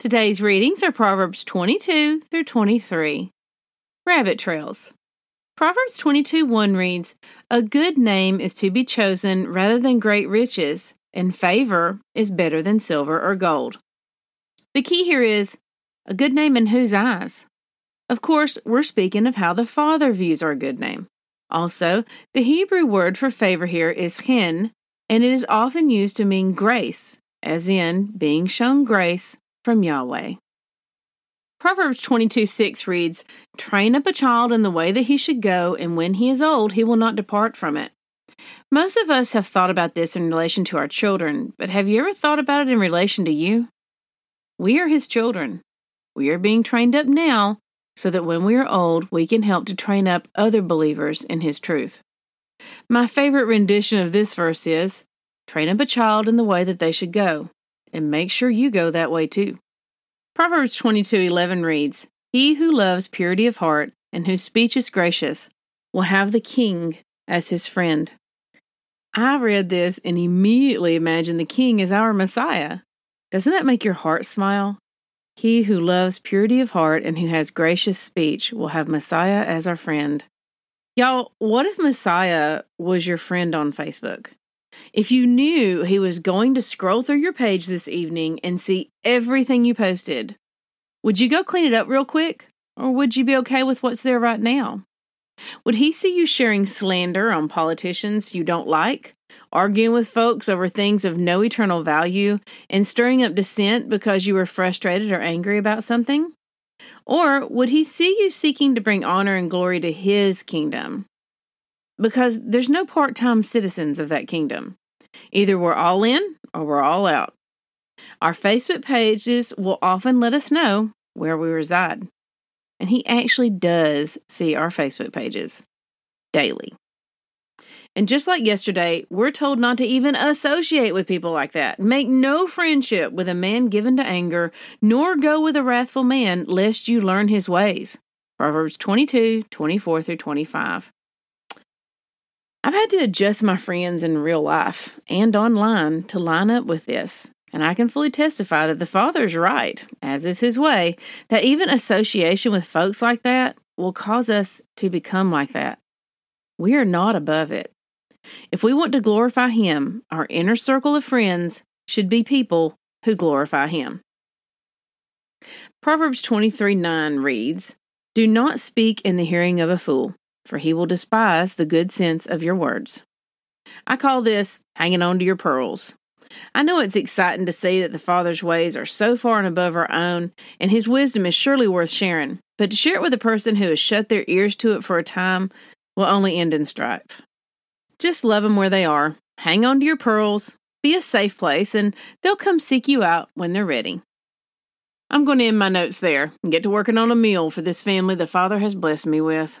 Today's readings are Proverbs 22 through 23. Rabbit Trails. Proverbs 22 1 reads, A good name is to be chosen rather than great riches, and favor is better than silver or gold. The key here is a good name in whose eyes? Of course, we're speaking of how the Father views our good name. Also, the Hebrew word for favor here is chen, and it is often used to mean grace, as in being shown grace from Yahweh. Proverbs 22 6 reads, Train up a child in the way that he should go, and when he is old, he will not depart from it. Most of us have thought about this in relation to our children, but have you ever thought about it in relation to you? We are his children. We are being trained up now so that when we are old, we can help to train up other believers in his truth. My favorite rendition of this verse is Train up a child in the way that they should go, and make sure you go that way too. Proverbs 22:11 reads, "He who loves purity of heart and whose speech is gracious will have the king as his friend." I read this and immediately imagined the king as our Messiah. Doesn't that make your heart smile? He who loves purity of heart and who has gracious speech will have Messiah as our friend. Y'all, what if Messiah was your friend on Facebook? If you knew he was going to scroll through your page this evening and see everything you posted, would you go clean it up real quick? Or would you be okay with what's there right now? Would he see you sharing slander on politicians you don't like, arguing with folks over things of no eternal value, and stirring up dissent because you were frustrated or angry about something? Or would he see you seeking to bring honor and glory to his kingdom? Because there's no part time citizens of that kingdom. Either we're all in or we're all out. Our Facebook pages will often let us know where we reside. And he actually does see our Facebook pages daily. And just like yesterday, we're told not to even associate with people like that. Make no friendship with a man given to anger, nor go with a wrathful man, lest you learn his ways. Proverbs 22, 24 through 25. I've had to adjust my friends in real life and online to line up with this. And I can fully testify that the Father is right, as is his way, that even association with folks like that will cause us to become like that. We are not above it. If we want to glorify Him, our inner circle of friends should be people who glorify Him. Proverbs 23 9 reads, Do not speak in the hearing of a fool, for he will despise the good sense of your words. I call this hanging on to your pearls. I know it's exciting to see that the Father's ways are so far and above our own, and His wisdom is surely worth sharing. But to share it with a person who has shut their ears to it for a time will only end in strife. Just love them where they are, hang on to your pearls, be a safe place, and they'll come seek you out when they're ready. I'm going to end my notes there and get to working on a meal for this family the Father has blessed me with.